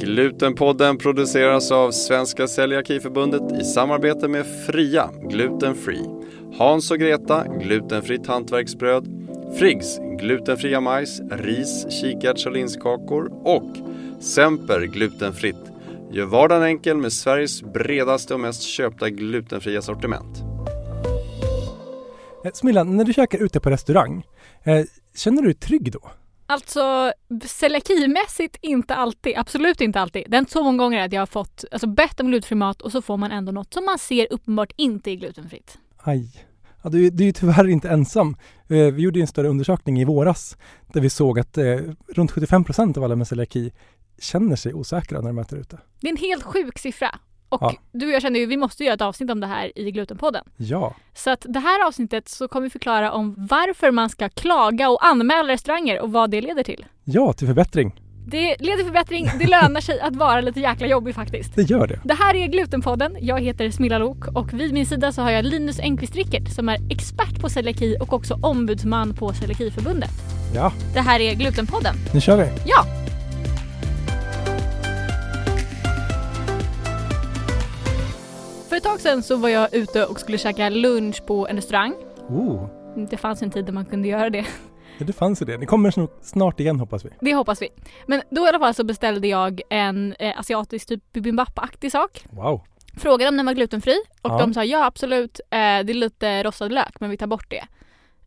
Glutenpodden produceras av Svenska Celiakiförbundet i samarbete med Fria Gluten Free. Hans och Greta Glutenfritt hantverksbröd. Friggs glutenfria majs, ris, kikärts och linskakor och Semper glutenfritt. Gör vardagen enkel med Sveriges bredaste och mest köpta glutenfria sortiment. Eh, Smilla, när du käkar ute på restaurang, eh, känner du dig trygg då? Alltså celiakimässigt inte alltid, absolut inte alltid. Det är inte så många gånger att jag har fått, alltså bett om glutenfri mat och så får man ändå något som man ser uppenbart inte är glutenfritt. Aj. Ja, du, du är ju tyvärr inte ensam. Eh, vi gjorde en större undersökning i våras där vi såg att eh, runt 75 procent av alla med celiaki känner sig osäkra när de äter ute. Det är en helt sjuk siffra. Och Ja. du och jag kände ju, vi måste göra ett avsnitt om det här i Glutenpodden. Ja, Så att det här avsnittet så kommer vi förklara om varför man ska klaga och anmäla restauranger och vad det leder till. ja till förbättring. Det leder till förbättring, det lönar sig att vara lite jäkla jobbig faktiskt. Det gör det. Det här är Glutenpodden. Jag heter Smilla Lok och vid min sida så har jag Linus Engqvist Rickert som är expert på celiaki och också ombudsman på Celiakiförbundet. Ja, Det här är Glutenpodden. nu kör vi. Ja! Ett tag sedan så var jag ute och skulle käka lunch på en restaurang. Oh, Det fanns en tid där man kunde göra det. ja, det fanns ju det. Det kommer snart- igen hoppas vi. Det hoppas vi. Men då i alla fall så beställde jag en eh, asiatisk typ bibimbap-aktig sak. Wow. Frågade om den var glutenfri och Ja. de sa ja absolut, eh, det är lite rostad lök men vi tar bort det.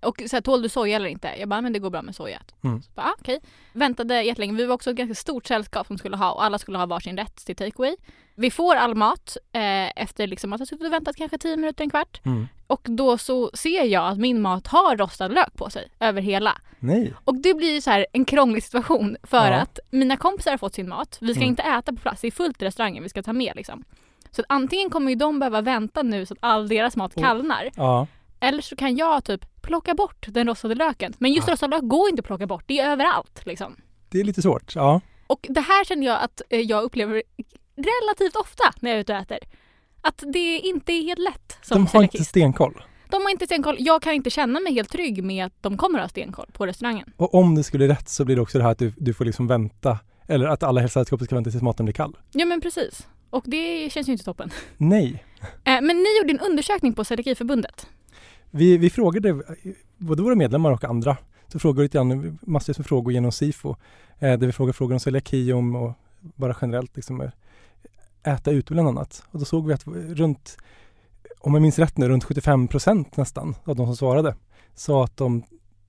Och så här, tål du soja eller inte? Jag bara, men det går bra med soja. Mm. Så bara, ah, okej. Väntade jättelänge. Vi var också ett ganska stort sällskap som skulle ha och alla skulle ha varsin rätt till takeaway. Vi får all mat eh, efter liksom att ha suttit och väntat kanske 10 minuter, en kvart. Mm. Och då så ser jag att min mat har rostad lök på sig över hela. Nej. Och det blir ju så här en krånglig situation för Ja. att mina kompisar har fått sin mat. Vi ska Mm. inte äta på plats, det är fullt i restaurangen vi ska ta med liksom. Så antingen kommer ju de behöva vänta nu så att all deras mat kallnar. Ja, Eller så kan jag typ plocka bort den rostade löken. Men just Ah. rostad lök går inte att plocka bort, det är överallt liksom. det är lite svårt. Ja. Och det här känner jag att eh, jag upplever relativt ofta när jag är ute och äter. Att det inte är helt lätt som De har inte stenkoll. De har inte stenkoll. Jag kan inte känna mig helt trygg med att de kommer att ha stenkoll på restaurangen. Och om det skulle rätt så blir det också det här att du, du får liksom vänta. Eller att alla i sällskapet ska vänta tills maten blir kall. Ja men precis. Och det känns ju inte toppen. Nej. Eh, men ni gjorde en undersökning på Celiakiförbundet. Vi, vi frågade både våra medlemmar och andra. Så frågade vi lite grann, massvis med frågor genom SIFO. Eh, där vi frågade frågor om celiaki om och bara generellt liksom eh, äta ute bland annat. Och då såg vi att runt, om jag minns rätt nu, runt 75 procent nästan av de som svarade sa att de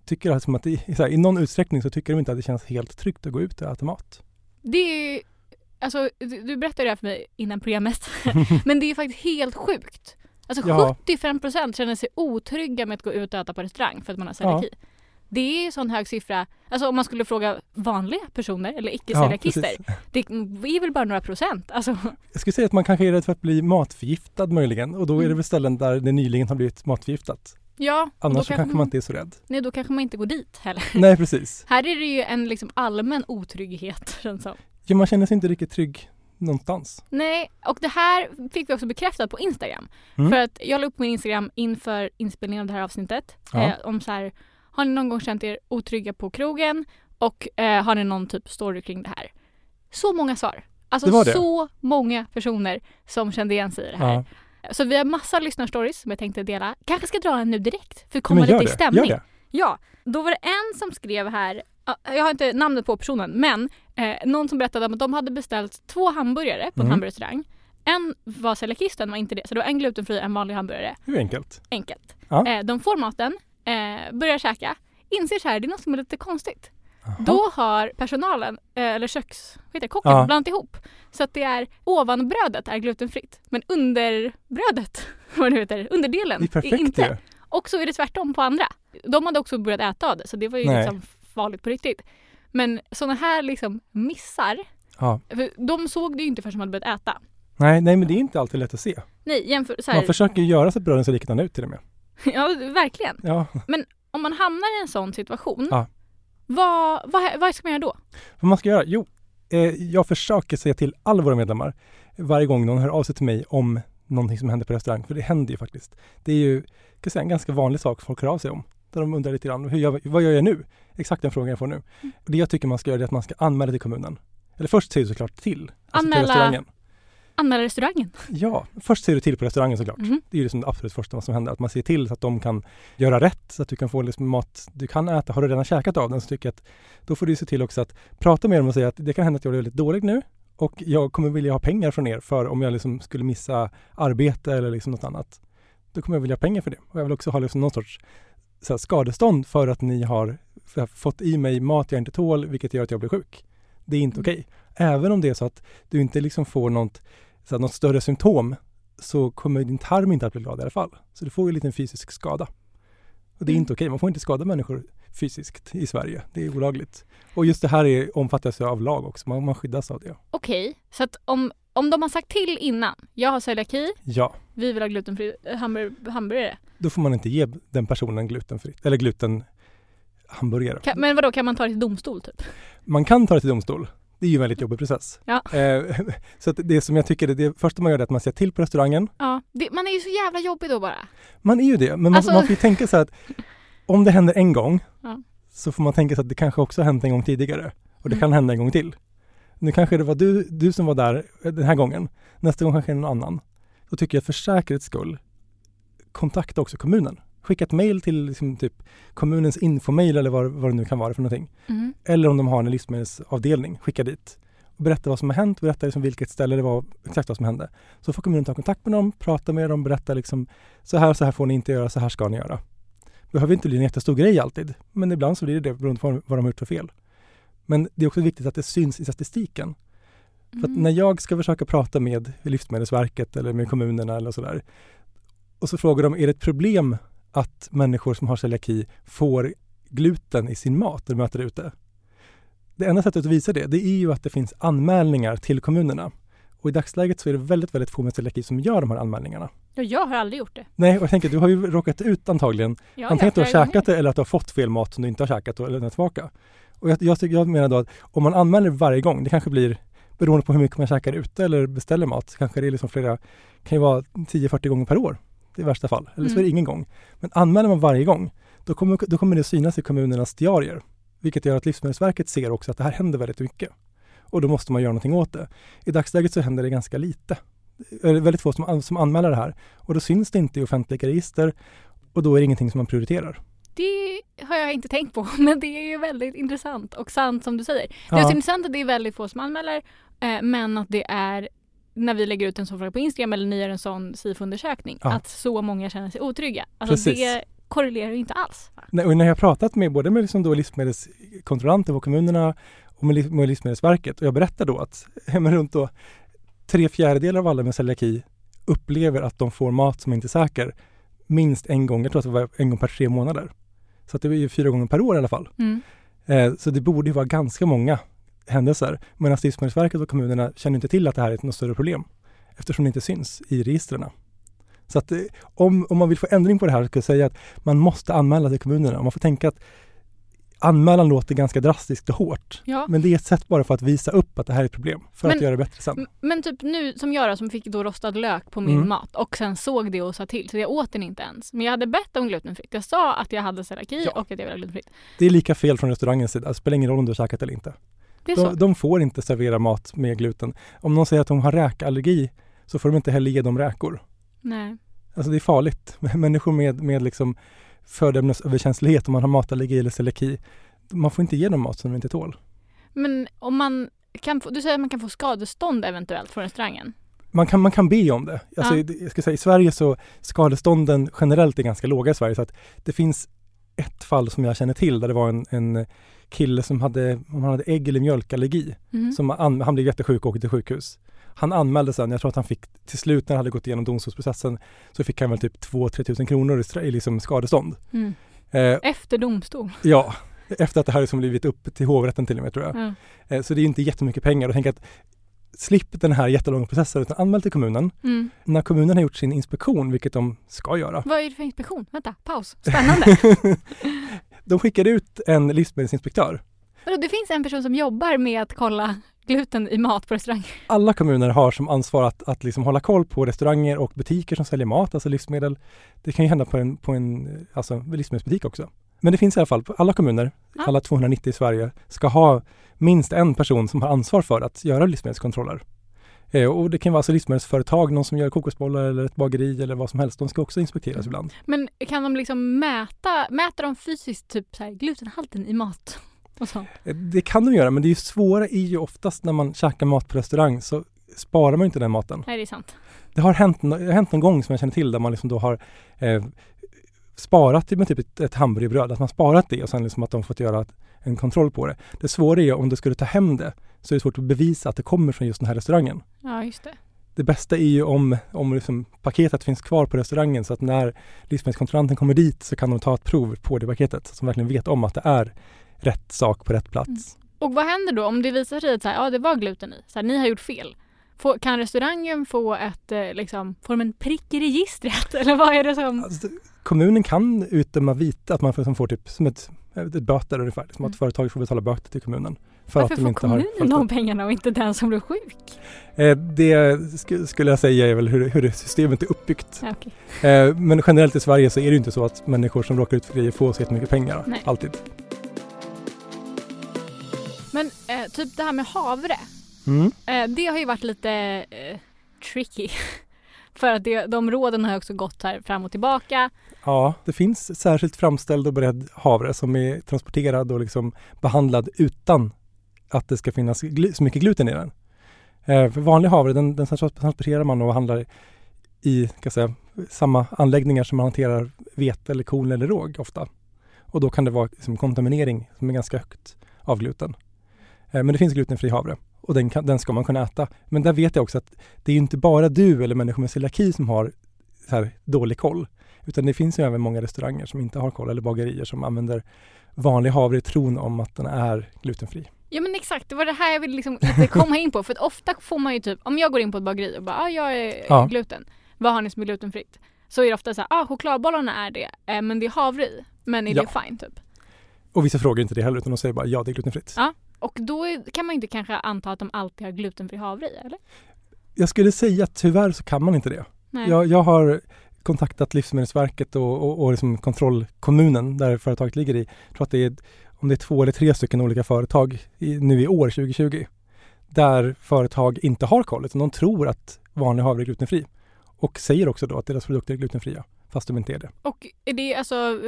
tycker att, som att i, här, i någon utsträckning så tycker de inte att det känns helt tryggt att gå ut och äta mat. Det är alltså du, du berättade det här för mig innan programmet. men det är faktiskt helt sjukt. Alltså Ja. 75% känner sig otrygga med att gå ut och äta på restaurang för att man har celiaki. Det är ju sån hög siffra. Alltså om man skulle fråga vanliga personer eller icke-celiakister. precis. det är väl bara några procent. Alltså, Jag skulle säga att man kanske är rädd för att bli matförgiftad möjligen och då är det Mm. väl ställen där det nyligen har blivit matförgiftat. ja, Annars så kanske man inte är så rädd. Nej, då kanske man inte går dit heller. Nej, precis. Här är det ju en liksom allmän otrygghet känns som. Ja, man känner sig inte riktigt trygg någonstans. Nej, och det här fick vi också bekräftat på Instagram. Mm. För att jag la upp min Instagram inför inspelningen av det här avsnittet. Ja. Eh, om så här, har ni någon gång känt er otrygga på krogen? Och eh, har ni någon typ story kring det här? Så många svar. Alltså Det det. så många personer som kände igen sig i det här. Ja. Så vi har massa lyssnarstories som jag tänkte dela. Kanske ska dra en nu direkt för att komma lite i det. Stämning. Ja, då var det en som skrev här, jag har inte namnet på personen, men eh, någon som berättade att de hade beställt två hamburgare på en Mm. hamburgerrestaurang. En var celiakist, en var inte det. Så det var en glutenfri, en vanlig hamburgare. Det är enkelt. Enkelt. Ja. Eh, de får maten, eh, börjar käka, inser så här, det är något som är lite konstigt. Jaha. Då har personalen, eh, eller köks, vad heter det, kocken, Ja. blandat ihop. Så att det är ovanbrödet är glutenfritt, men underbrödet, vad det heter, underdelen Det är perfekt inte. ju. Och så är det tvärtom på andra. De hade också börjat äta av det så det var ju Nej. liksom farligt på riktigt. Men sådana här liksom missar, Ja. för de såg det ju inte förrän de hade börjat äta. Nej, nej, men det är inte alltid lätt att se. Nej, jämför så här, Man försöker ju göra så att bröden ser likadana ut till och med. Ja, verkligen. Ja, Om man hamnar i en sån situation, Ja. vad, vad, vad ska man göra då? vad man ska göra? Jo, eh, jag försöker säga till alla våra medlemmar varje gång någon hör av sig till mig om någonting som händer på restaurang, för det händer ju faktiskt. Det är ju kan säga, en ganska vanlig sak folk hör av sig om. Där de undrar lite grann, hur gör, vad gör jag nu? Exakt den frågan jag får nu. Det jag tycker man ska göra är att man ska anmäla till kommunen. Eller först säger du såklart till. Alltså Anmäla- till restaurangen. Anmäla restaurangen. Ja, först säger du till på restaurangen såklart. Mhm. Det är ju liksom det absolut första som händer, att man ser till så att de kan göra rätt, så att du kan få liksom mat du kan äta. Har du redan käkat av den så tycker jag att då får du se till också att prata med dem och säga att det kan hända att jag blir väldigt dålig nu och jag kommer vilja ha pengar från er för om jag liksom skulle missa arbete eller liksom något annat. Då kommer jag vilja ha pengar för det. Och jag vill också ha liksom någon sorts så här, skadestånd för att ni har att fått i mig mat jag inte tål, vilket gör att jag blir sjuk. Det är inte Mm. okej. Även om det är så att du inte liksom får något, så här, något större symptom så kommer din tarm inte att bli glad i alla fall. Så du får ju en liten fysisk skada. Och det är Mm. inte okej. Man får inte skada människor fysiskt i Sverige. Det är olagligt. Och just det här är, omfattas av lag också. Man, man skyddas av det. Okej, så att om, om de har sagt till innan, jag har celiaki, Ja, vi vill ha glutenfri eh, hamburg- hamburgare. då får man inte ge den personen glutenfritt, eller gluten hamburgare. Kan, men vadå, kan man ta det till domstol typ? Man kan ta det till domstol. Det är ju en väldigt jobbig process. Ja. Eh, så det som jag tycker, är det första man gör är att man ser till på restaurangen. Ja, det, man är ju så jävla jobbig då bara. Man är ju det, men man, Alltså- man får ju tänka så att om det händer en gång Ja. så får man tänka sig att det kanske också har hänt en gång tidigare och det Mm. kan hända en gång till. Nu kanske det var du, du som var där den här gången. Nästa gång kanske det är någon annan. Då tycker jag att för säkerhets skull kontakta också kommunen. Skicka ett mejl till liksom typ kommunens infomail eller vad, vad det nu kan vara för någonting. Mm. Eller om de har en livsmedelsavdelning, skicka dit. Och berätta vad som har hänt, berätta liksom vilket ställe det var, exakt vad som hände. Så får kommunen ta kontakt med dem, prata med dem, berätta liksom så här, så här får ni inte göra, så här ska ni göra. Det behöver inte bli en jättestor grej alltid, men ibland så blir det det beroende på vad de har gjort för fel. Men det är också viktigt att det syns i statistiken. För Mm. när jag ska försöka prata med Livsmedelsverket eller med kommunerna eller sådär och så frågar de, är det ett problem att människor som har celiaki får gluten i sin mat när de äter ute? Det enda sättet att visa det, det är ju att det finns anmälningar till kommunerna. Och i dagsläget så är det väldigt, väldigt få med celiaki som gör de här anmälningarna. Ja, jag har aldrig gjort det. Nej, och jag tänker, du har ju råkat ut antagligen Ja, Antingen att du har käkat det eller att du har fått fel mat som du inte har käkat och lämnat tillbaka. Och jag, jag, tycker- jag menar då att om man anmäler varje gång, det kanske blir beroende på hur mycket man käkar ute eller beställer mat, kanske det är liksom flera, kan ju vara 10-40 gånger per år i värsta fall. Eller så är det Mm. ingen gång. Men anmäler man varje gång, då kommer, då kommer det synas i kommunernas diarier. Vilket gör att Livsmedelsverket ser också att det här händer väldigt mycket. Och då måste man göra någonting åt det. I dagsläget så händer det ganska lite. Det är väldigt få som, som anmäler det här. Och då syns det inte i offentliga register och då är det ingenting som man prioriterar. Det har jag inte tänkt på, men det är ju väldigt intressant och sant som du säger. Det är Ja. intressant att det är väldigt få som anmäler, eh, men att det är när vi lägger ut en sån fråga på Instagram eller ni gör en sån SIFO-undersökning, Ja. att så många känner sig otrygga. Alltså Precis. det korrelerar ju inte alls. Nej, och när jag har pratat med både med liksom då livsmedelskontrollanter på kommunerna och med, med Livsmedelsverket och jag berättar då att ja, men runt då tre fjärdedelar av alla med celiaki upplever att de får mat som inte är säker minst en gång, jag tror att det var en gång per tre månader. Så att det är fyra gånger per år i alla fall. Mm. Eh, så det borde ju vara ganska många händelser. Medan Livsmedelsverket och kommunerna känner inte till att det här är ett något större problem eftersom det inte syns i registren. Så att eh, om, om man vill få ändring på det här så ska jag säga att man måste anmäla till kommunerna. Man får tänka att anmälan låter ganska drastiskt och hårt. Ja. Men det är ett sätt bara för att visa upp att det här är ett problem. För Men- att göra det bättre sen. Men typ nu som jag då, som fick då rostad lök på min Mm. mat och sen såg det och sa till så jag åt den inte ens. Men jag hade bett om glutenfritt. Jag sa att jag hade celiaki Ja. och att jag ville ha glutenfritt. Det är lika fel från restaurangens sida. Det spelar ingen roll om du har käkat eller inte. De, de får inte servera mat med gluten. Om någon säger att de har räkallergi så får de inte heller ge dem räkor. Nej. Alltså det är farligt. Människor med, med liksom födoämnesöverkänslighet, om man har matallergi eller celiaki, man får inte ge dem mat som de inte tål. Men om man kan få, du säger att man kan få skadestånd eventuellt från restaurangen. Man kan, man kan be om det. Alltså, Ja. jag ska säga, I Sverige så skadestånden generellt är ganska låga i Sverige så att det finns ett fall som jag känner till där det var en, en kille som hade, han hade ägg eller mjölkallergi, Mhm. som an, han blev jättesjuk och åkte till sjukhus. Han anmälde sen, jag tror att han fick till slut när han hade gått igenom domstolsprocessen så fick han väl typ 2-3 tusen kronor i, liksom skadestånd. Mm. Eh, Efter domstol. ja, efter att det här liksom blivit upp till hovrätten till och med tror jag. Ja. Eh, så det är inte jättemycket pengar och tänk att slipp den här jättelånga processen utan anmäl till kommunen. Mm. När kommunen har gjort sin inspektion, vilket de ska göra, Vad är det för inspektion? Vänta, paus. Spännande. de skickar ut en livsmedelsinspektör. Vadå, det finns en person som jobbar med att kolla gluten i mat på restaurang. Alla kommuner har som ansvar att, att liksom hålla koll på restauranger och butiker som säljer mat, alltså livsmedel. Det kan ju hända på en, på en alltså, livsmedelsbutik också. Men det finns i alla fall, alla kommuner, Ja. alla 290 i Sverige, ska ha minst en person som har ansvar för att göra livsmedelskontroller. Eh, och det kan vara alltså livsmedelsföretag, någon som gör kokosbollar eller ett bageri eller vad som helst. De ska också inspekteras Mm. ibland. Men kan de liksom mäta, mäter de fysiskt typ så här glutenhalten i mat? Och sånt? Eh, Det kan de göra, men det är ju svåra är ju oftast när man käkar mat på restaurang så sparar man inte den maten. Nej, det är sant. Det har hänt, det har hänt någon gång som jag känner till där man liksom då har eh, sparat med typ ett, ett hamburgerbröd, att man sparat det och sen liksom att de fått göra en kontroll på det. Det svåra är om du skulle ta hem det så är det svårt att bevisa att det kommer från just den här restaurangen. Ja, just det. Det bästa är ju om, om liksom paketet finns kvar på restaurangen så att när livsmedelskontrollanten kommer dit så kan de ta ett prov på det paketet så att de verkligen vet om att det är rätt sak på rätt plats. Mm. Och vad händer då om det visar sig att så här, ja, det var gluten i? Så här, ni har gjort fel. Får, kan restaurangen få ett, eh, liksom, får de en prick i registret? Eller vad är det som... Alltså, kommunen kan utdöma vite, att man får, som får typ som ett, ett böter ungefär, som Mm. att företaget får betala böter till kommunen. För Varför att de får inte har kommunen följt de pengarna och inte den som blev sjuk? Eh, Det sk- skulle jag säga är väl hur, hur systemet är uppbyggt. Ja, okej. Eh, Men generellt i Sverige så är det inte så att människor som råkar ut för grejer får så jättemycket pengar. Nej. Alltid. Men eh, typ det här med havre. Mm. Eh, det har ju varit lite eh, tricky. För att det, de råden har också gått här fram och tillbaka. Ja, det finns särskilt framställd och beredd havre som är transporterad och liksom behandlad utan att det ska finnas så mycket gluten i den. Eh, för vanlig havre den, den transporterar man och handlar i jag säga, samma anläggningar som man hanterar vete eller korn eller råg ofta. Och då kan det vara liksom kontaminering som är ganska högt av gluten. Eh, men det finns glutenfri havre och den, kan, den ska man kunna äta. Men där vet jag också att det är inte bara du eller människor med celiaki som har här dålig koll. Utan det finns ju även många restauranger som inte har koll eller bagerier som använder vanlig havre i tron om att den är glutenfri. Ja men exakt, det var det här jag ville liksom lite komma in på. För att ofta får man ju typ, om jag går in på ett bageri och bara ah, jag är Ja. gluten. Vad har ni som är glutenfritt? Så är det ofta så här, ah chokladbollarna är det, eh, men det är havre i. Men är Ja. det fine typ? Och vissa frågar inte det heller utan de säger bara ja det är glutenfritt. Ja. Och då kan man inte kanske anta att de alltid har glutenfri havre i eller? Jag skulle säga att tyvärr så kan man inte det. Jag, jag har kontaktat Livsmedelsverket och, och, och liksom kontrollkommunen där företaget ligger i. Jag tror att det är, om det är två eller tre stycken olika företag i, nu i år 2020 där företag inte har koll utan de tror att vanlig havre är glutenfri och säger också då att deras produkter är glutenfria fast de inte är det. Och är det alltså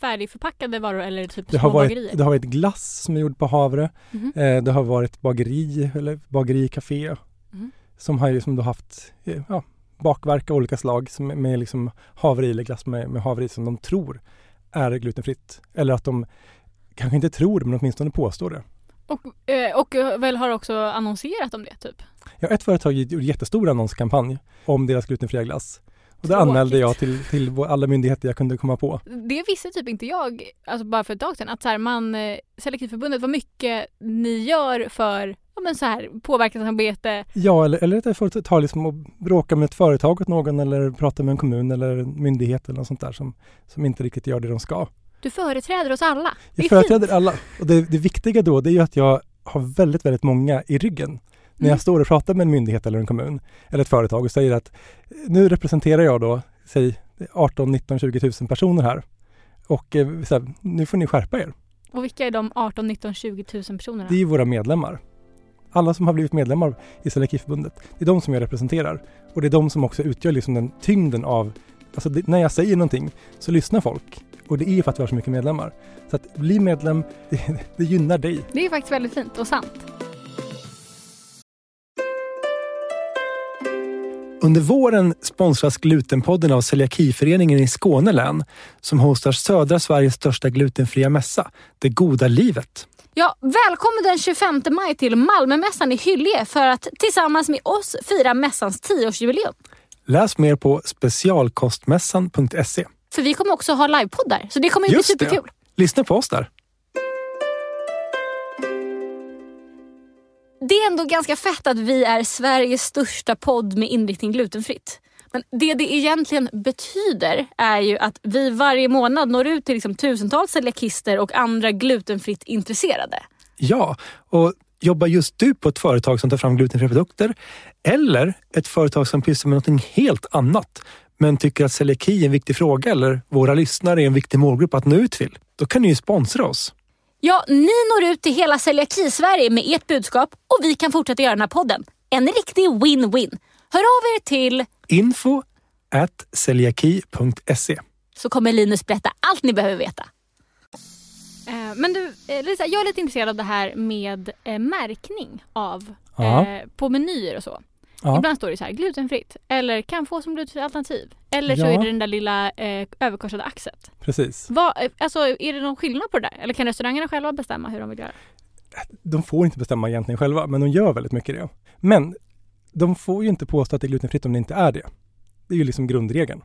färdigförpackade varor eller det typ Det små har, varit, bagerier? det har varit glass som är gjord på havre. Mhm. Eh, det har varit bageri eller bagericafé Mhm. som har ju som då haft eh, ja, bakverk av olika slag som med, liksom havre eller glass med, med havre som de tror är glutenfritt. Eller att de kanske inte tror men åtminstone påstår det. Och, eh, och eh, väl har också annonserat om det typ? Ja, ett företag gjorde en jättestor annonskampanj om deras glutenfria glass. Och det anmälde jag till, till alla myndigheter jag kunde komma på. Det visste typ inte jag, alltså bara för ett tag sedan, att så här, man, eh, Selektivförbundet, vad mycket ni gör för ja, men så här, påverkansarbete. Ja, eller, eller att jag får ta liksom och bråka med ett företag åt någon eller prata med en kommun eller en myndighet eller något sånt där som, som inte riktigt gör det de ska. Du företräder oss alla. Jag företräder fint. alla. Och det, det viktiga då det är ju att jag har väldigt, väldigt många i ryggen. När Mm. jag står och pratar med en myndighet eller en kommun eller ett företag och säger att nu representerar jag då, säg 18, 19, 20 000 personer här. Och eh, så här, nu får ni skärpa er. Och vilka är de 18, 19, 20 000 personerna? Det är våra medlemmar. Alla som har blivit medlemmar i Selekiförbundet. Det är de som jag representerar. Och det är de som också utgör liksom den tyngden av, alltså det, när jag säger någonting så lyssnar folk. Och det är för att vi har så mycket medlemmar. Så att bli medlem, det, det gynnar dig. Det är faktiskt väldigt fint och sant. Under våren sponsras Glutenpodden av Celiakiföreningen i Skåne län som hostar södra Sveriges största glutenfria mässa, Det goda livet. Ja, välkommen den 25 maj till Malmömässan i Hyllie för att tillsammans med oss fira mässans 10-årsjubileum. Läs mer på specialkostmässan.se. För vi kommer också ha livepoddar, så det kommer ju bli Just det. superkul. Lyssna på oss där. Det är ändå ganska fett att vi är Sveriges största podd med inriktning glutenfritt. Men det det egentligen betyder är ju att vi varje månad når ut till liksom tusentals celiakister och andra glutenfritt intresserade. Ja, och jobbar just du på ett företag som tar fram glutenfria produkter eller ett företag som pysslar med någonting helt annat? men tycker att celiaki är en viktig fråga eller våra lyssnare är en viktig målgrupp att nå ut till, då kan ni ju sponsra oss. Ja, ni når ut till hela celiaki-Sverige med ert budskap och vi kan fortsätta göra den här podden. En riktig win-win. Hör av er till Info at celiaki.se. så kommer Linus berätta allt ni behöver veta. Eh, Men du, eh, Lisa, jag är lite intresserad av det här med eh, märkning av Ja. eh, på menyer och så. Ja. Ibland står det så här glutenfritt eller kan få som glutenfritt alternativ. Eller så Ja. är det den där lilla eh, överkorsade axet. Precis. Vad, eh, alltså, är det någon skillnad på det där? Eller kan restaurangerna själva bestämma hur de vill göra? De får inte bestämma egentligen själva, men de gör väldigt mycket det. Men de får ju inte påstå att det är glutenfritt om det inte är det. Det är ju liksom grundregeln.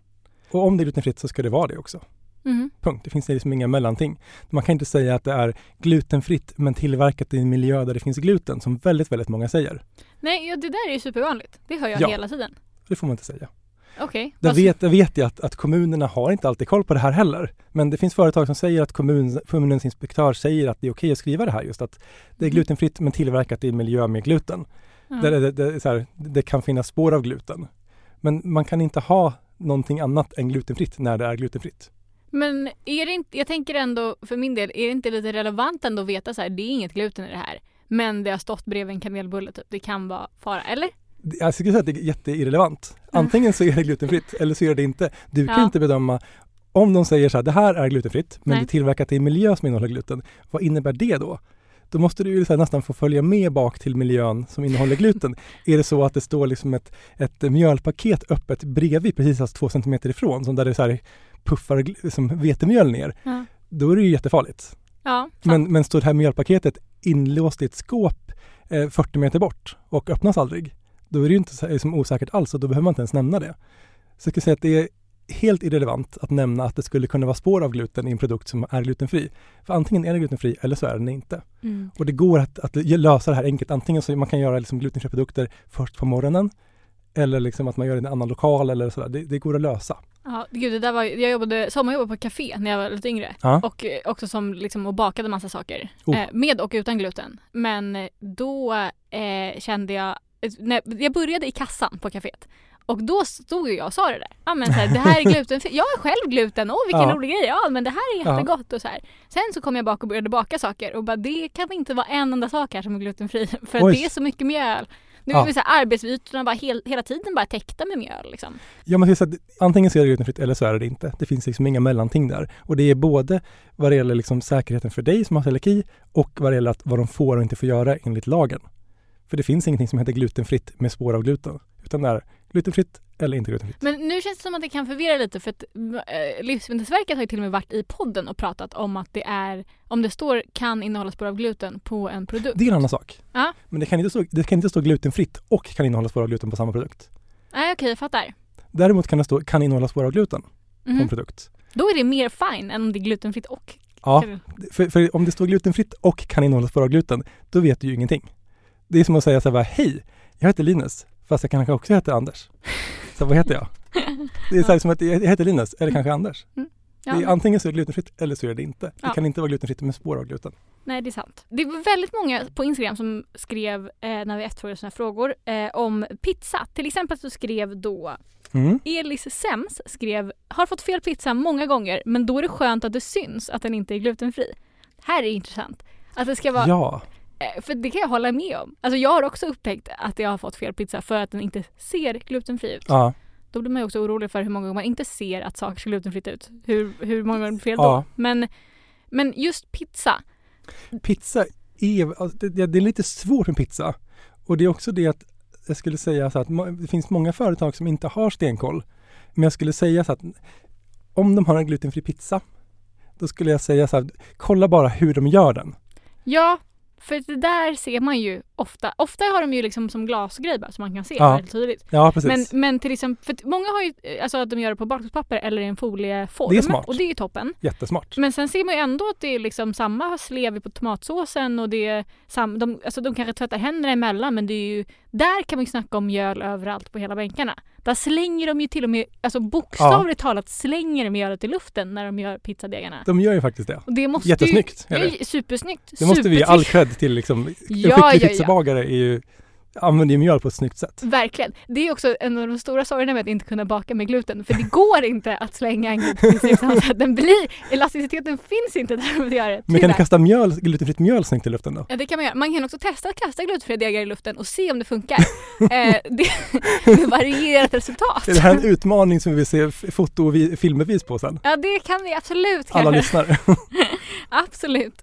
Och om det är glutenfritt så ska det vara det också. Mhm. Punkt. Det finns liksom inga mellanting. Man kan inte säga att det är glutenfritt men tillverkat i en miljö där det finns gluten, som väldigt, väldigt många säger. Nej, ja, det där är ju supervanligt. Det hör jag Ja. hela tiden. Det får man inte säga. Okej. Där Vad- vet, där vet jag att, att kommunerna har inte alltid koll på det här heller. Men det finns företag som säger att kommun, kommunens inspektör säger att det är okej att skriva det här just att det är Mhm. glutenfritt men tillverkat i miljö med gluten. Ja. Där det, det, så här, det kan finnas spår av gluten. Men man kan inte ha någonting annat än glutenfritt när det är glutenfritt. Men är det inte, jag tänker ändå för min del, är det inte lite relevant ändå att veta så här, det är inget gluten i det här. Men det har stått bredvid en kanelbulle typ. Det kan vara fara, eller? Jag skulle säga att det är jätteirrelevant. Antingen så är det glutenfritt eller så är det inte. Du kan Ja. inte bedöma om de säger så här, det här är glutenfritt, men Nej. det är tillverkat i en miljö som innehåller gluten. Vad innebär det då? Då måste du ju så här nästan få följa med bak till miljön som innehåller gluten. är det så att det står liksom ett, ett mjölpaket öppet bredvid, precis alltså två centimeter ifrån, som där det så här puffar gl- som vetemjöl ner, Ja. då är det ju jättefarligt. Ja. Men, men står det här mjölpaketet inlåst i ett skåp eh, 40 meter bort och öppnas aldrig, då är det ju inte så, liksom osäkert alls och då behöver man inte ens nämna det. Så jag skulle säga att det är helt irrelevant att nämna att det skulle kunna vara spår av gluten i en produkt som är glutenfri. För antingen är den glutenfri eller så är den inte. Mm. Och det går att, att lösa det här enkelt. Antingen så man kan göra liksom glutenfria produkter först på morgonen eller liksom att man gör det i en annan lokal eller sådär. Det, det går att lösa. Ja, gud det där var, jag jobbade, sommarjobbade på café när jag var lite yngre. Ja. Och eh, också som liksom och bakade massa saker. Oh. Eh, med och utan gluten. Men eh, då eh, kände jag, när, jag började i kassan på kaféet. Och då stod ju jag och sa det där. Ja men så här, det här är glutenfritt. Jag har själv gluten. Åh vilken Ja. rolig grej. Ja men det här är Ja. jättegott och så här. Sen så kom jag bak och började baka saker och bara det kan inte vara en enda sak här som är glutenfri. För det är så mycket mjöl. Nu Ja. är så här, arbetsytorna bara hel, hela tiden bara täckta med mjöl liksom. Ja, ska säga att antingen så är det glutenfritt eller så är det inte. Det finns liksom inga mellanting där. Och det är både vad det gäller liksom säkerheten för dig som har celiaki och vad det gäller att, vad de får och inte får göra enligt lagen. För det finns ingenting som heter glutenfritt med spår av gluten. Utan det är glutenfritt eller inte glutenfritt. Men nu känns det som att det kan förvirra lite för att äh, Livsmedelsverket har ju till och med varit i podden och pratat om att det är, om det står kan innehålla spår av gluten på en produkt. Det är en annan sak. Ja. Men det kan, inte stå, det kan inte stå glutenfritt och kan innehålla spår av gluten på samma produkt. Nej okej, jag fattar. Däremot kan det stå kan innehålla spår av gluten på Mhm. en produkt. Då är det mer fine än om det är glutenfritt och... Ja, för, för om det står glutenfritt och kan innehålla spår av gluten, då vet du ju ingenting. Det är som att säga så här, hej, jag heter Linus, fast jag kanske också heter Anders. Så vad heter jag? Det är så här som att jag heter Linus, eller kanske Anders. Ja, Det är antingen så är det glutenfritt eller så är det inte. Det Ja. kan inte vara glutenfritt med spår av gluten. Nej det är sant. Det var väldigt många på Instagram som skrev eh, när vi efterfrågade sådana frågor eh, om pizza. Till exempel så skrev då Mm. Elis Sems skrev har fått fel pizza många gånger men då är det skönt att det syns att den inte är glutenfri. Här är intressant. Att det ska vara Ja, För det kan jag hålla med om. Alltså jag har också upptäckt att jag har fått fel pizza för att den inte ser glutenfri ut. ja, Då blir man ju också orolig för hur många gånger man inte ser att saker ser glutenfritt ut. Hur, hur många gånger blir fel Ja. då. Men, men just pizza. pizza är, alltså, det, det är lite svårt med pizza. Och det är också det att jag skulle säga så att det finns många företag som inte har stenkoll. Men jag skulle säga så att om de har en glutenfri pizza, då skulle jag säga så här, kolla bara hur de gör den. Ja, för det där ser man ju ofta. Ofta har de ju liksom som glasgrej bara så man kan se Ja, väldigt tydligt. Ja, precis. Men, men till exempel, för många har ju, alltså att de gör det på bakplåtspapper eller i en folieform. Det är smart. Och det är ju toppen. Jättesmart. Men sen ser man ju ändå att det är liksom samma slev på tomatsåsen och det är sam, de, alltså de kanske tvättar händerna emellan men det är ju, där kan man ju snacka om mjöl överallt på hela bänkarna. Där slänger de ju till och med, alltså bokstavligt talat slänger de mjölet i luften när de gör pizzadegarna. De gör ju faktiskt det. Och det måste Jättesnyggt. Ju, är det är supersnyggt. det måste vi ge all cred till liksom. Ja, skicklig ja, ja. pizzabagare är ju använder ju mjöl på ett snyggt sätt. Verkligen. Det är också en av de stora sorgerna med att inte kunna baka med gluten. För det går inte att slänga en glutenfri Den blir, elasticiteten finns inte där för att göra det. Men kan du kasta mjöl, glutenfritt mjöl snyggt i luften då? Ja det kan man göra. Man kan också testa att kasta glutenfria degar i luften och se om det funkar. eh, det, med varierat resultat. Är det här en utmaning som vi vill se foto och vi- filmbevis på sen? Ja det kan vi absolut Alla göra. lyssnare. Absolut.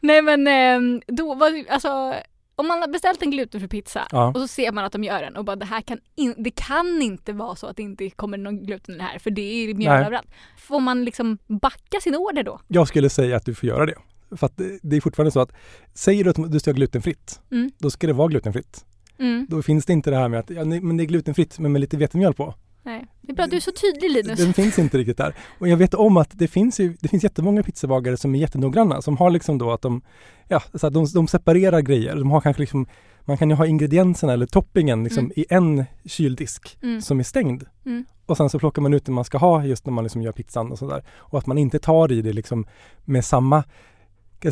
Nej men ehm, då var alltså om man har beställt en glutenfri pizza Ja. och så ser man att de gör den och bara det här kan, in, det kan inte vara så att det inte kommer någon gluten i det här för det är mjöl överallt. Får man liksom backa sin order då? Jag skulle säga att du får göra det. För att det- det är fortfarande så att säger du att du ska ha glutenfritt, Mm. då ska det vara glutenfritt. Mm. Då finns det inte det här med att ja, men det är glutenfritt men med lite vetemjöl på. Nej. Det är bra du är så tydlig Linus. Den finns inte riktigt där. Och jag vet om att det finns ju, det finns jättemånga pizzabagare som är jättenoggranna, som har liksom då att de, ja, så de, de separerar grejer. De har kanske liksom, man kan ju ha ingredienserna eller toppingen liksom Mm. i en kyldisk Mm. som är stängd. Mm. Och sen så plockar man ut det man ska ha just när man liksom gör pizzan och sådär. Och att man inte tar i det liksom med samma,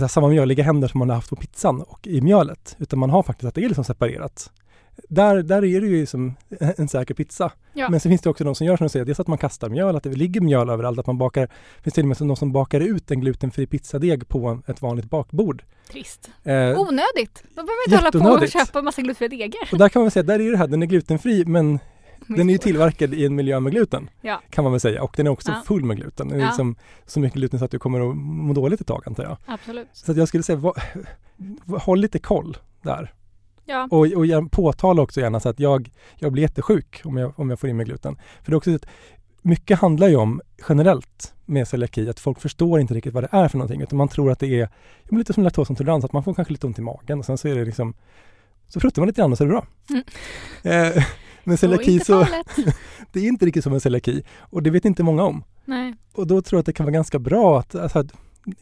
samma mjöliga händer som man har haft på pizzan och i mjölet. Utan man har faktiskt att det är liksom separerat. Där, där är det ju som en säker pizza. Ja. Men så finns det också de som gör som du säger, dels att man kastar mjöl, att det ligger mjöl överallt, att man bakar, det finns till och med som de som bakar ut en glutenfri pizzadeg på ett vanligt bakbord. Trist. Eh, Onödigt. Man behöver inte hålla på och köpa en massa glutenfria degar. och där kan man väl säga, där är det här, den är glutenfri men den är ju tillverkad i en miljö med gluten. Ja. Kan man väl säga. Och den är också Ja. full med gluten. Den är Ja. liksom så mycket gluten så att du kommer att må dåligt ett tag antar jag. Absolut. Så jag skulle säga, va, håll lite koll där. Ja. Och, och gärna- påtala också gärna så att jag, jag blir jättesjuk om jag, om jag får in mig gluten. För det är också så att mycket handlar ju om generellt med celiaki att folk förstår inte riktigt vad det är för någonting utan man tror att det är lite som laktosintolerans, att man får kanske lite ont i magen och sen så är det liksom så fruttar man lite grann och så är det bra. Mm. Eh, men celiaki så, det är inte riktigt som en celiaki och det vet inte många om. Nej. Och då tror jag att det kan vara ganska bra att, alltså, att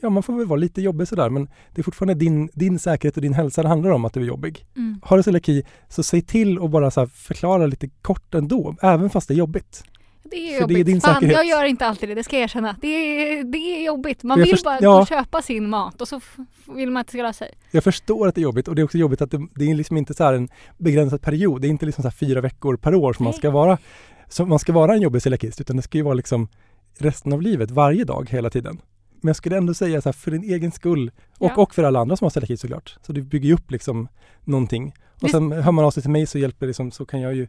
ja, man får väl vara lite jobbig sådär men det är fortfarande din, din säkerhet och din hälsa det handlar om att du är jobbig. Mm. Har du celiaki så säg till och bara så förklara lite kort ändå, även fast det är jobbigt. Det är För det är jobbigt. din Fan, säkerhet. jag gör inte alltid det, det ska jag erkänna. Det är, det är jobbigt. Man Jag vill bara ja. köpa sin mat och så vill man att det ska lösa sig. Jag förstår att det är jobbigt och det är också jobbigt att det, det är liksom inte så en begränsad period. Det är inte liksom så fyra veckor per år som man ska vara, som man ska vara en jobbig celiakist utan det ska ju vara liksom resten av livet, varje dag, hela tiden. Men jag skulle ändå säga så här, för din egen skull och, Ja. och för alla andra som har celiaki såklart. Så du bygger ju upp liksom någonting. Och Visst. sen hör man av sig till mig så hjälper liksom, så kan jag ju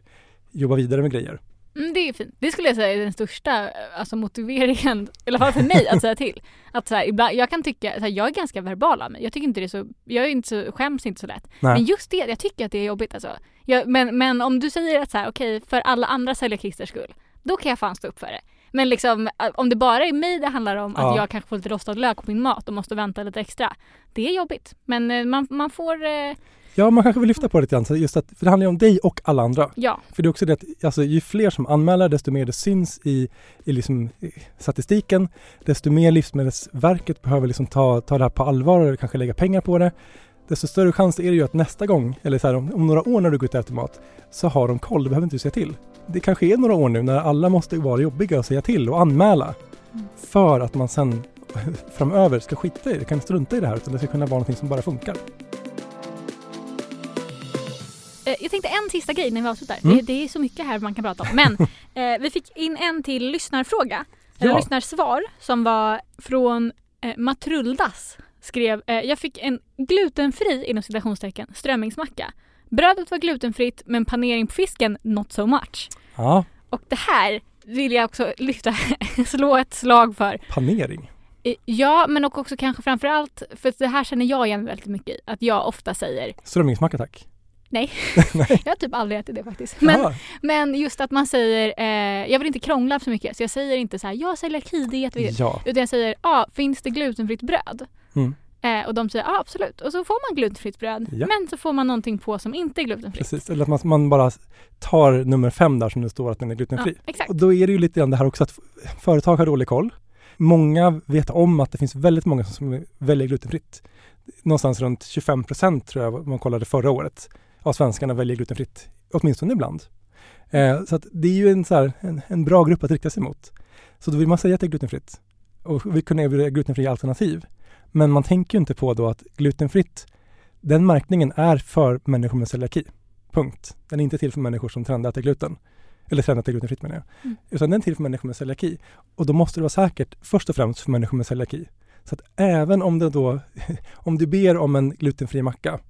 jobba vidare med grejer. Mm, det är fint. Det skulle jag säga är den största alltså, motiveringen, i alla fall för mig, att säga till. Att så här, ibland, jag kan tycka, så här, jag är ganska verbal av mig. Jag tycker inte det är så, jag är inte så, skäms inte så lätt. Nej. Men just det, jag tycker att det är jobbigt alltså. Jag, men, men om du säger att så här, okej, för alla andra celiakisters skull, då kan jag fan stå upp för det. Men liksom, eh, om det bara är mig det handlar om, Ja. att jag kanske får lite rostad lök på min mat och måste vänta lite extra. Det är jobbigt. Men eh, man, man får, eh, Ja, man kanske vill lyfta på det lite grann, just att, för det handlar ju om dig och alla andra. ja. För det är också det att alltså, ju fler som anmäler, desto mer det syns i, i liksom, i statistiken, desto mer Livsmedelsverket behöver liksom ta, ta det här på allvar och kanske lägga pengar på det. Desto större chans är det ju att nästa gång, eller så här, om, om några år när du går ut och äter mat, så har de koll, det behöver inte du säga till. Det kanske är några år nu när alla måste vara jobbiga och säga till och anmäla. Mm. För att man sen framöver ska skita i det, kan strunta i det här, utan det ska kunna vara någonting som bara funkar. Eh, Jag tänkte en sista grej när vi avslutar. Mm. Det, det är så mycket här man kan prata om. Men eh, vi fick in en till lyssnarfråga. Eller Ja. lyssnarsvar som var från eh, Matruldas. Skrev, eh, jag fick en glutenfri inom citationstecken strömmingsmacka. Brödet var glutenfritt men panering på fisken not so much. Ja, Och det här vill jag också lyfta, slå ett slag för. panering. Ja, men och också kanske framförallt, för det här känner jag igen väldigt mycket i, att jag ofta säger, Strömmingsmacka tack. Nej. Nej. jag har typ aldrig ätit det faktiskt. Men. Men just att man säger, eh, jag vill inte krångla så mycket så jag säger inte så här, jag säljer jätteviktigt. Ja. Utan jag säger, ah, finns det glutenfritt bröd? Mm. Eh, och de säger, ja ah, absolut. Och så får man glutenfritt bröd. Ja. Men så får man någonting på som inte är glutenfritt. Precis, eller att man, man bara tar nummer fem där som det står att den är Ja, glutenfri. exakt. Och då är det ju lite grann det här också att företag har dålig koll. Många vet om att det finns väldigt många som väljer glutenfritt. Någonstans runt 25 procent tror jag man kollade förra året av svenskarna väljer glutenfritt, åtminstone ibland. Eh, så att det är ju en, så här, en, en bra grupp att rikta sig mot. Så då vill man säga att det är glutenfritt och vi kunna erbjuda glutenfria alternativ. Men man tänker ju inte på då att glutenfritt, den märkningen är för människor med celiaki. Punkt. Den är inte till för människor som trendäter gluten. Eller trendäter glutenfritt menar jag. Mm. Utan den är till för människor med celiaki. Och då måste det vara säkert först och främst för människor med celiaki. Så att även om det då, om du ber om en glutenfri macka,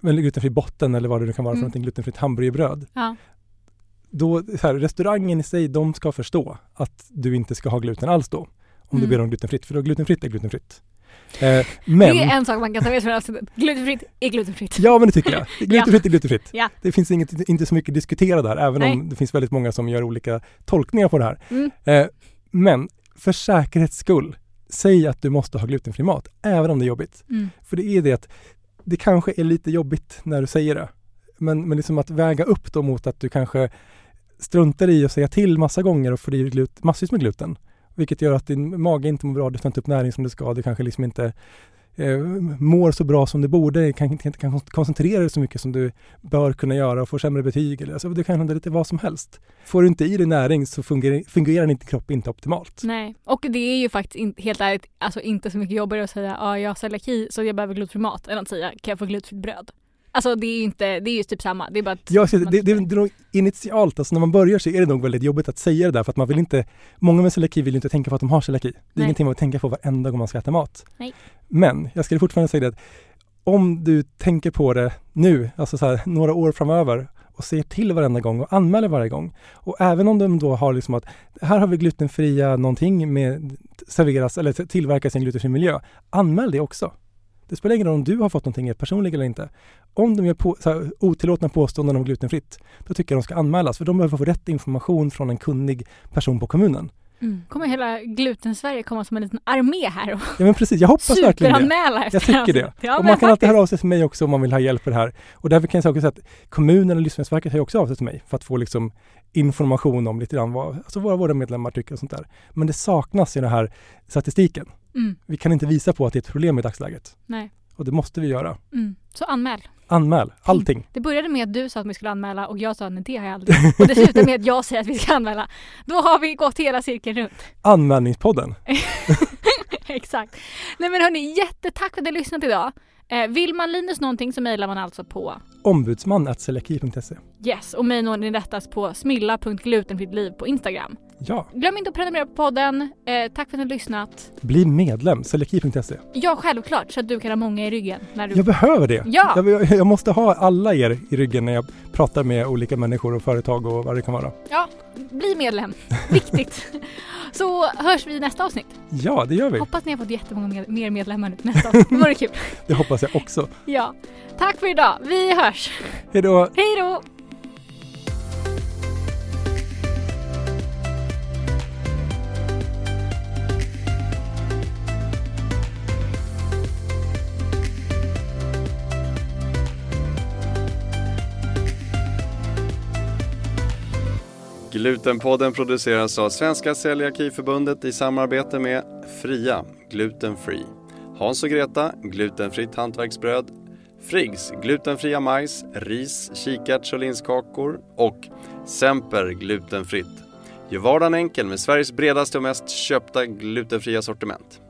en glutenfri botten eller vad det nu kan vara för Mm. någonting, glutenfritt hamburgerbröd. Ja. Då, här, restaurangen i sig, de ska förstå att du inte ska ha gluten alls då. Om du Mm. ber om glutenfritt, för då glutenfritt är glutenfritt. Eh, men, Det är en sak man kan ta med sig från avsnittet. Glutenfritt är glutenfritt. ja men det tycker jag. Glutenfritt är glutenfritt. Ja. Det finns inget, inte så mycket att diskutera där, även om Nej. det finns väldigt många som gör olika tolkningar på det här. Mm. Eh, men för säkerhets skull, säg att du måste ha glutenfri mat, även om det är jobbigt. Mm. För det är det att det kanske är lite jobbigt när du säger det. Men, men liksom att väga upp då mot att du kanske struntar i att säga till massa gånger och får i dig massvis med gluten. Vilket gör att din mage inte mår bra, du tar inte upp näring som du ska, du kanske liksom inte eh, mår så bra som du borde, kan inte kan koncentrera dig så mycket som du bör kunna göra och får sämre betyg. Eller, alltså, det kan hända lite vad som helst. Får du inte i dig näring så fungerar, fungerar din kropp inte optimalt. Nej, och det är ju faktiskt in, helt ärligt alltså inte så mycket jobbigare att säga ja jag har celiaki så jag behöver glutenfri mat än att säga kan jag få glutenfritt bröd? Alltså det är ju inte, det är ju typ samma. Det är bara att Ja, det, det, det är nog initialt, alltså när man börjar så är det nog väldigt jobbigt att säga det där för att man vill inte, många med celiaki vill ju inte tänka på att de har celiaki. Det är Nej. ingenting man vill tänka på varenda gång man ska äta mat. Nej. Men jag skulle fortfarande säga det att om du tänker på det nu, alltså så här, några år framöver och ser till varenda gång och anmäler varje gång. Och även om de då har liksom att här har vi glutenfria någonting med serveras eller tillverkas i en glutenfri miljö. Anmäl det också. Det spelar ingen roll om du har fått någonting personligt eller inte. Om de gör på, så här, otillåtna påståenden om glutenfritt, då tycker jag de ska anmälas för de behöver få rätt information från en kunnig person på kommunen. Mm. Kommer hela gluten-Sverige komma som en liten armé här och Ja men precis, jag hoppas verkligen det. Jag tycker det. Ja, och man kan alltid faktiskt. höra av sig till mig också om man vill ha hjälp med det här. Och därför kan jag också säga att kommunen och Livsmedelsverket har också av sig till mig för att få liksom information om lite grann vad alltså vad våra medlemmar tycker och sånt där. Men det saknas i den här statistiken. Mm. Vi kan inte visa på att det är ett problem i dagsläget. Nej. Och det måste vi göra. Mm. Så anmäl. Anmäl allting. Det började med att du sa att vi skulle anmäla och jag sa nej det har jag aldrig. Och det slutade med att jag säger att vi ska anmäla. Då har vi gått hela cirkeln runt. Anmälningspodden. Exakt. Nej men hörni, jättetack för att ni har lyssnat idag. Eh, vill man Linus någonting så mejlar man alltså på Ombudsman celiaki.se. yes och mig når ni rättas på smilla.glutenfrittliv på Instagram. Ja, Glöm inte att prenumerera på podden. Eh, tack för att ni har lyssnat. bli medlem celiaki.se. Ja, självklart så att du kan ha många i ryggen. När du... Jag behöver det. Ja. Jag, jag, jag måste ha alla er i ryggen när jag pratar med olika människor och företag och vad det kan vara. Ja, bli medlem. Viktigt. Så hörs vi i nästa avsnitt. Ja, det gör vi. Hoppas ni har fått jättemånga med- mer medlemmar nu nästa avsnitt. Det vore kul. Det hoppas jag också. Ja. Tack för idag. Vi hörs. Hej då! Hej då! Glutenpodden produceras av Svenska Celiakiförbundet i samarbete med Fria, Glutenfree, Hans och Greta, glutenfritt hantverksbröd. Friggs, glutenfria majs, ris, kikärts och linskakor. Och Semper, glutenfritt. Gör vardagen enkel med Sveriges bredaste och mest köpta glutenfria sortiment.